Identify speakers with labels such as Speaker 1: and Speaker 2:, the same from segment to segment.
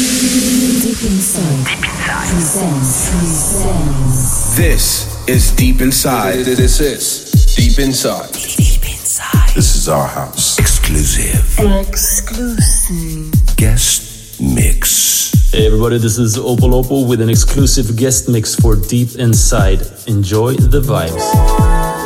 Speaker 1: Deep Inside. Deep Inside. Presents. Presents.
Speaker 2: This is Deep Inside.
Speaker 3: This is Deep Inside.
Speaker 1: Deep Inside.
Speaker 4: This is our house.
Speaker 2: Exclusive.
Speaker 1: Exclusive.
Speaker 4: Guest mix.
Speaker 5: Hey everybody, this is Opolopo with an exclusive guest mix for Deep Inside. Enjoy the vibes.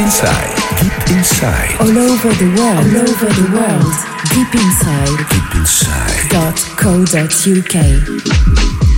Speaker 4: Inside, Deep Inside.
Speaker 6: All over the world, all over the world. Deep Inside.
Speaker 4: Deep Inside.
Speaker 6: Dot co. Dot uk.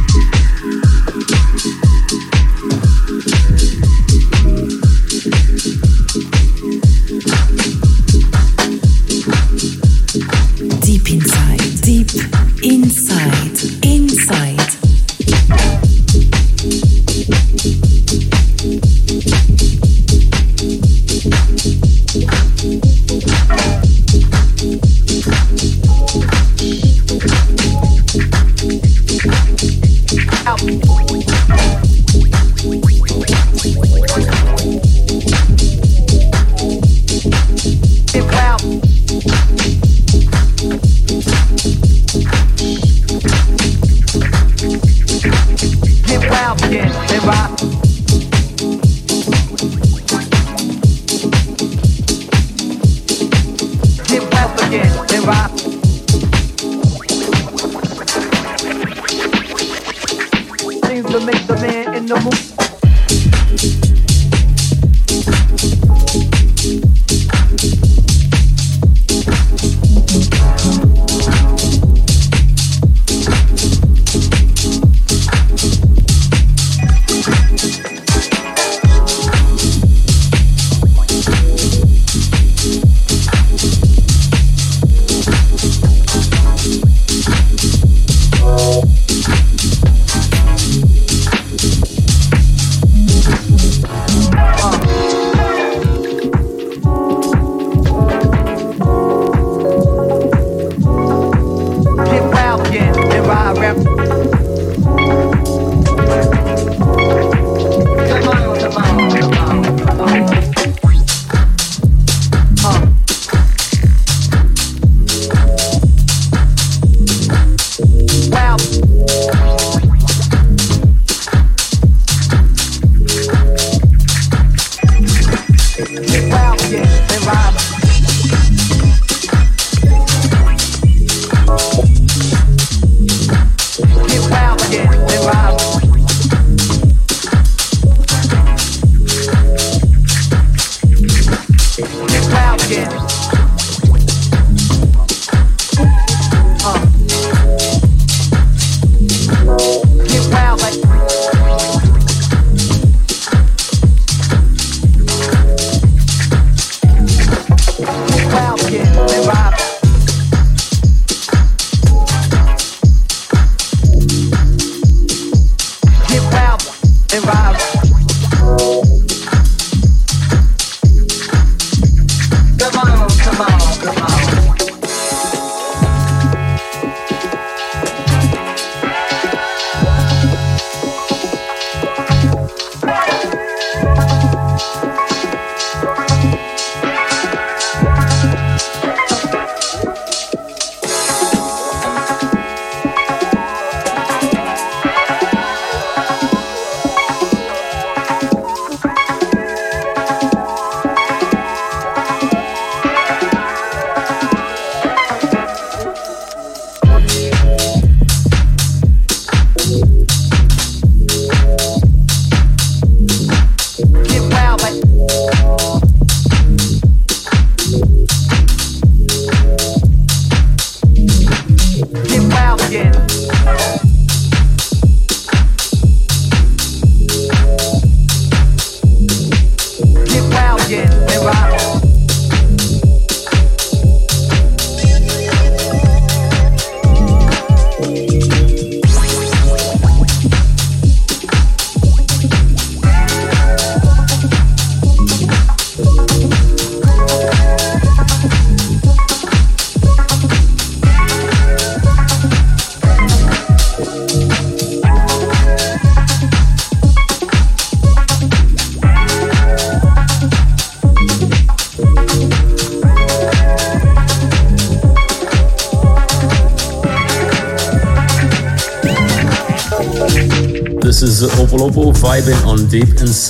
Speaker 5: vibing on Deep Inside.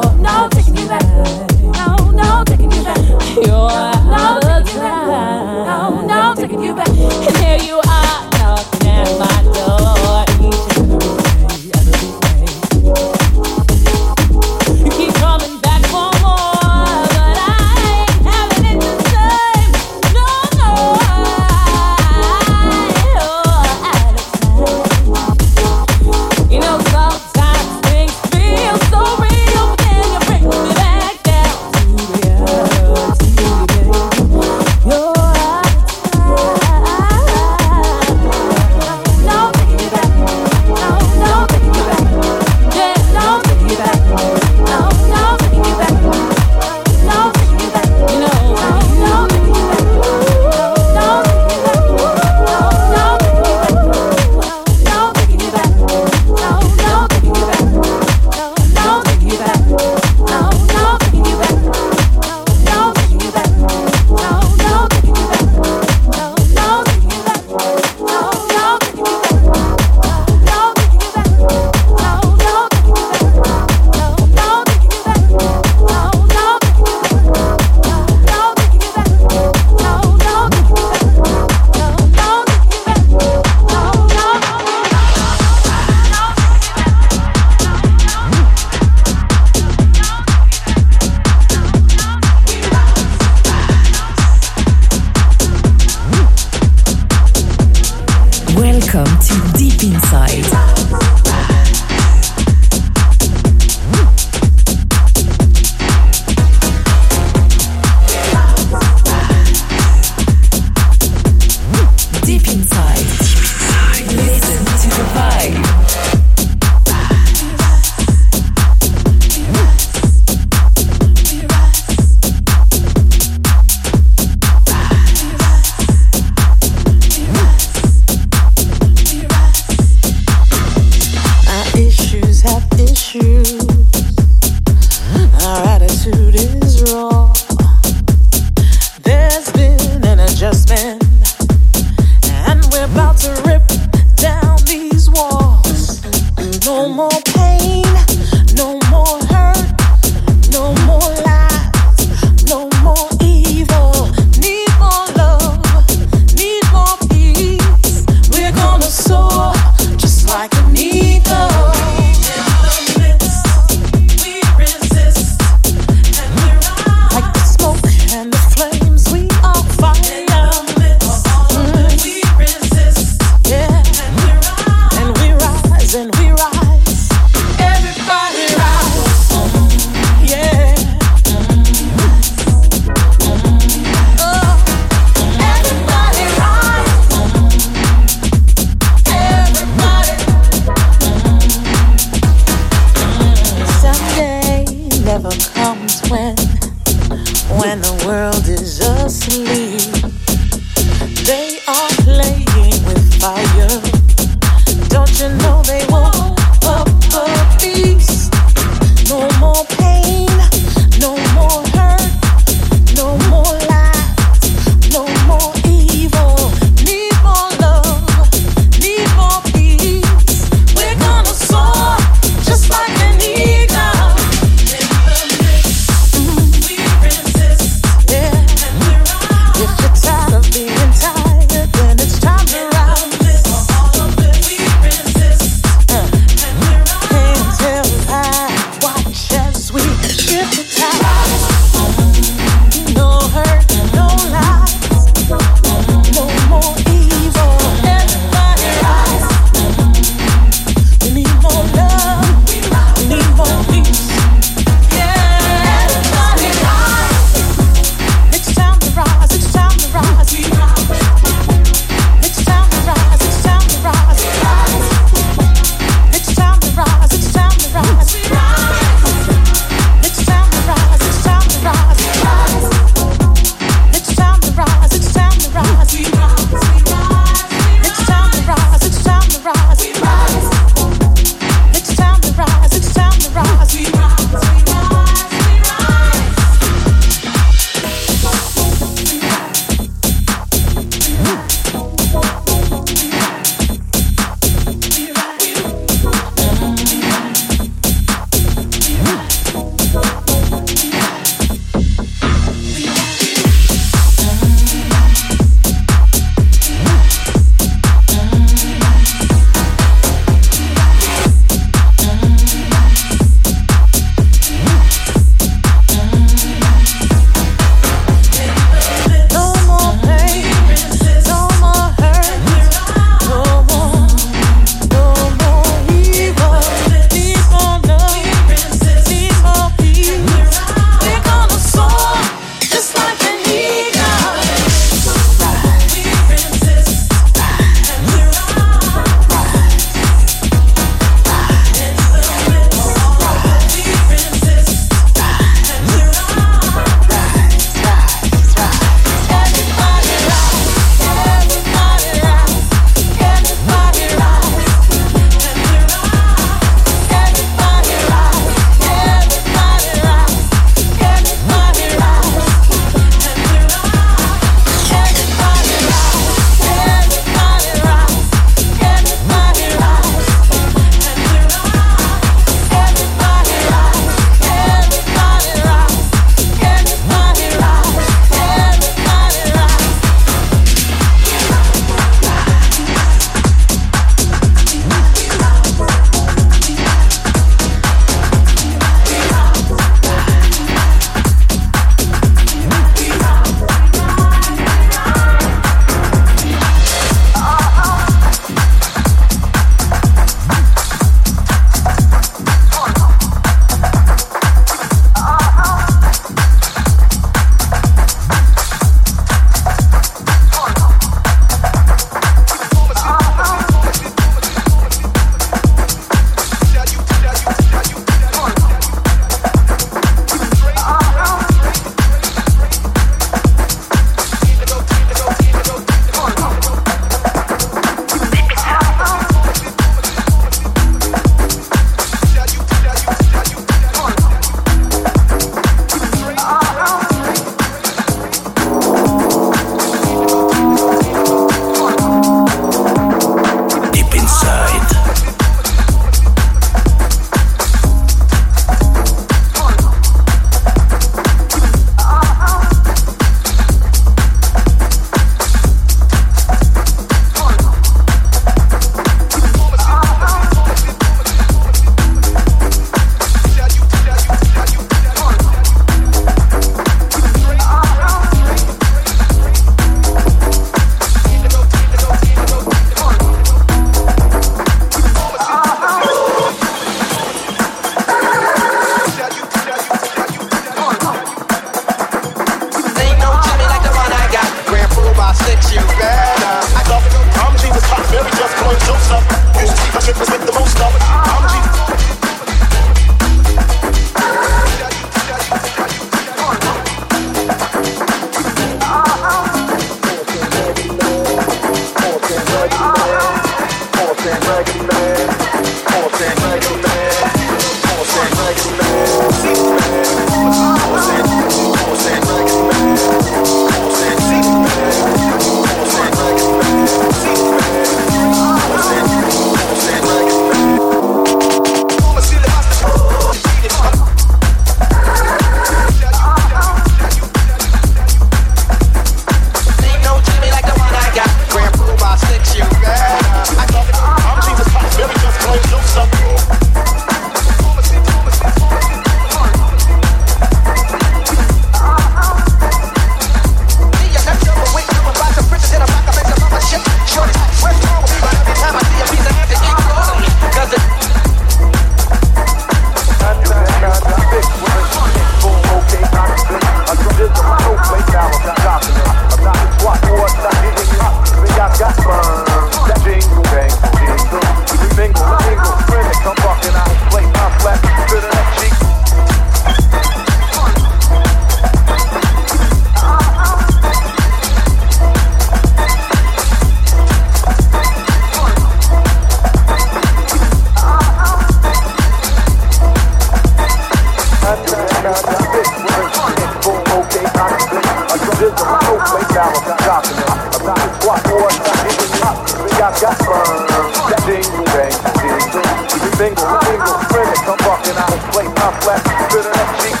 Speaker 7: Out of play, my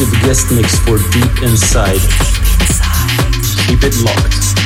Speaker 5: exclusive guest mix for Deep Inside. Keep it locked.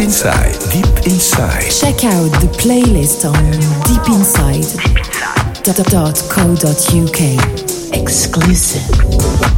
Speaker 4: Inside. Deep Inside.
Speaker 8: Check out the playlist on deepinside.co.uk. Exclusive.